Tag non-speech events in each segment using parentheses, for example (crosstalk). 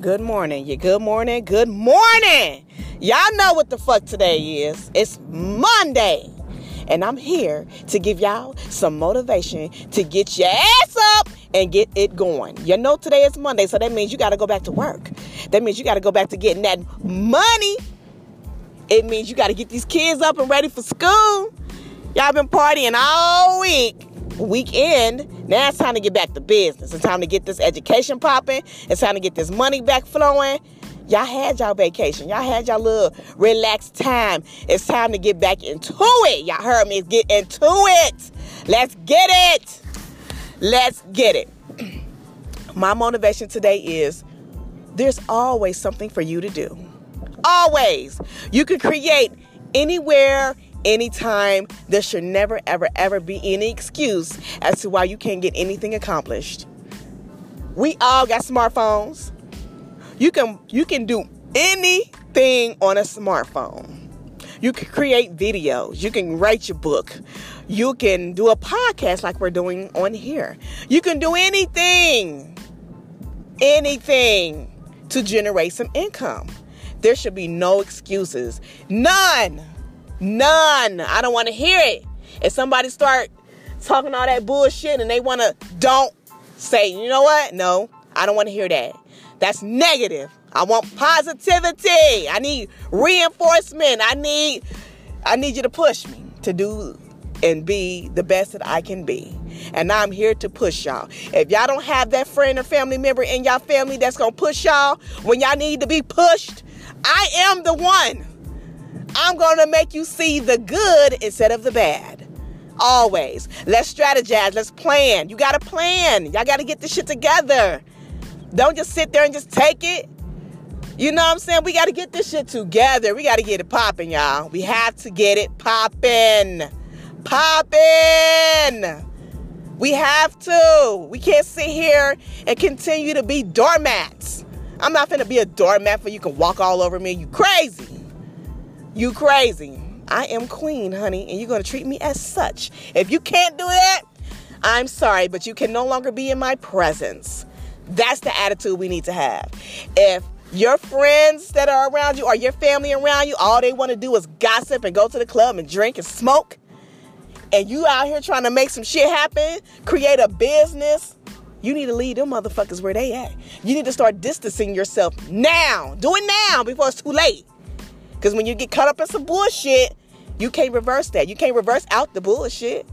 Good morning. Yeah, good morning. Good morning. Y'all know what the fuck today is. It's Monday. And I'm here to give y'all some motivation to get your ass up and get it going. You know today is Monday, so that means you got to go back to work. That means you got to go back to getting that money. It means you got to get these kids up and ready for school. Y'all been partying all week weekend. Now it's time to get back to business. It's time to get this education popping. It's time to get this money back flowing. Y'all had y'all vacation. Y'all had y'all little relaxed time. It's time to get back into it. Y'all heard me. Get into it. Let's get it. Let's get it. (clears throat) My motivation today is there's always something for you to do. Always. You can create anywhere, anytime. There should never, ever, ever be any excuse as to why you can't get anything accomplished. We all got smartphones. You can you can do anything on a smartphone. You can create videos. You can write your book. You can do a podcast like we're doing on here. You can do anything, anything to generate some income. There should be no excuses. None. None. I don't want to hear it. If somebody start talking all that bullshit and they want to don't say, you know what? No, I don't want to hear that. That's negative. I want positivity. I need reinforcement. I need I need you to push me to do and be the best that I can be. And I'm here to push y'all. If y'all don't have that friend or family member in y'all family that's going to push y'all when y'all need to be pushed, I am the one. I'm going to make you see the good instead of the bad. Always. Let's strategize. Let's plan. You got to plan. Y'all got to get this shit together. Don't just sit there and just take it. You know what I'm saying? We got to get this shit together. We got to get it popping, y'all. We have to get it popping. Popping. We have to. We can't sit here and continue to be doormats. I'm not to be a doormat for you can walk all over me. You crazy. You crazy. I am queen, honey, and you're going to treat me as such. If you can't do that, I'm sorry, but you can no longer be in my presence. That's the attitude we need to have. If your friends that are around you or your family around you, all they want to do is gossip and go to the club and drink and smoke, and you out here trying to make some shit happen, create a business, you need to leave them motherfuckers where they at. You need to start distancing yourself now. Do it now before it's too late. Because when you get caught up in some bullshit, you can't reverse that. You can't reverse out the bullshit.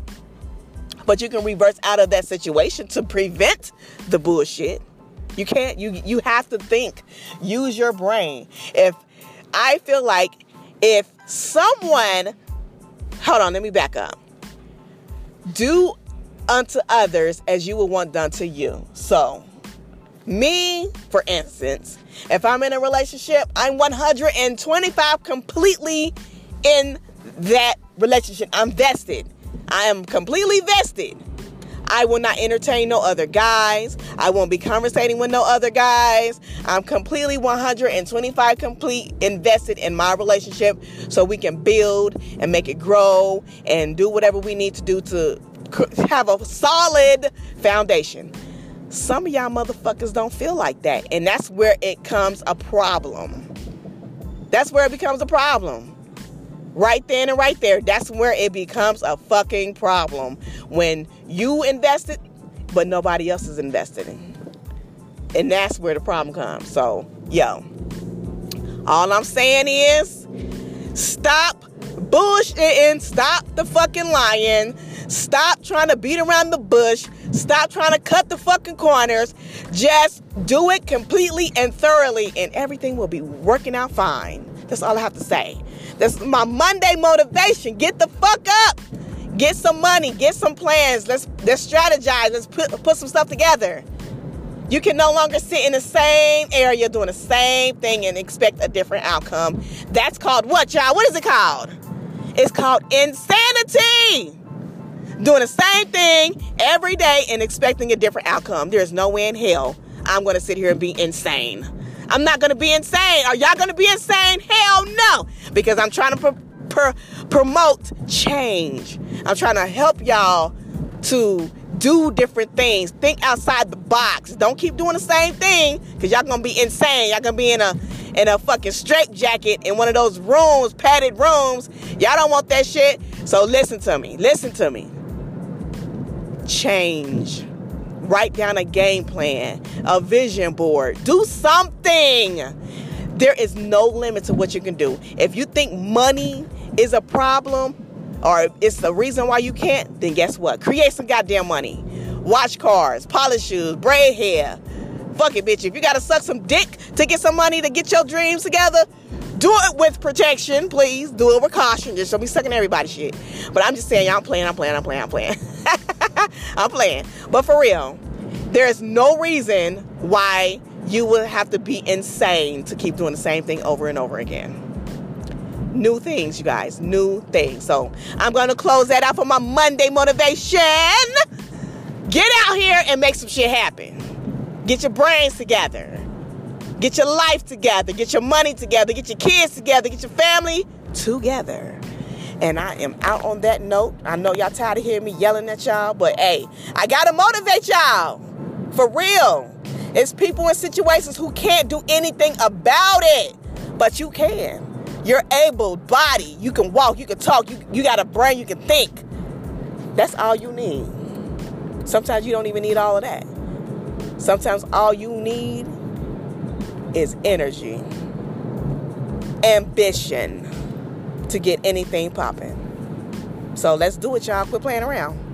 But you can reverse out of that situation to prevent the bullshit. You can't you you have to think. Use your brain. If I feel like if someone hold on, let me back up. Do unto others as you would want done to you. So, me, for instance, if I'm in a relationship, I'm 125 completely in that relationship. I'm vested. I am completely vested. I will not entertain no other guys. I won't be conversating with no other guys. I'm completely 125 complete invested in my relationship so we can build and make it grow and do whatever we need to do to have a solid foundation. Some of y'all motherfuckers don't feel like that. And that's where it comes a problem. That's where it becomes a problem. Right then and right there. That's where it becomes a fucking problem. When you invested, but nobody else is invested in. And that's where the problem comes. So, yo. All I'm saying is stop bullshitting, stop the fucking lying, stop trying to beat around the bush, stop trying to cut the fucking corners. Just do it completely and thoroughly, and everything will be working out fine. That's all I have to say. That's my Monday motivation. Get the fuck up. Get some money. Get some plans. Let's let's strategize. Let's put put some stuff together. You can no longer sit in the same area doing the same thing and expect a different outcome. That's called what, y'all? What is it called? It's called insanity. Doing the same thing every day and expecting a different outcome. There's no way in hell I'm going to sit here and be insane. I'm not going to be insane. Are y'all going to be insane? Hell no. Because I'm trying to pr- pr- promote change. I'm trying to help y'all to do different things. Think outside the box. Don't keep doing the same thing because y'all gonna be insane. Y'all gonna be in a in a fucking straight jacket in one of those rooms, padded rooms. Y'all don't want that shit. So listen to me. Listen to me. Change. Write down a game plan, a vision board. Do something. There is no limit to what you can do. If you think money is a problem or it's the reason why you can't, then guess what? Create some goddamn money. Watch cars, polish shoes, braid hair. Fuck it, bitch. If you gotta suck some dick to get some money to get your dreams together, do it with protection, please. Do it with caution. Just don't be sucking everybody shit. But I'm just saying, y'all, I'm playing, I'm playing, I'm playing, I'm playing. (laughs) I'm playing. But for real, there is no reason why you would have to be insane to keep doing the same thing over and over again. New things, you guys, new things. So I'm going to close that out for my Monday motivation. Get out here and make some shit happen. Get your brains together. Get your life together. Get your money together. Get your kids together. Get your family together. And I am out on that note. I know y'all tired of hearing me yelling at y'all, but hey, I gotta motivate y'all. For real. It's people in situations who can't do anything about it, but you can. You're able body. You can walk, you can talk, you, you got a brain, you can think. That's all you need. Sometimes you don't even need all of that. Sometimes all you need is energy, ambition to get anything popping. So let's do it, y'all. Quit playing around.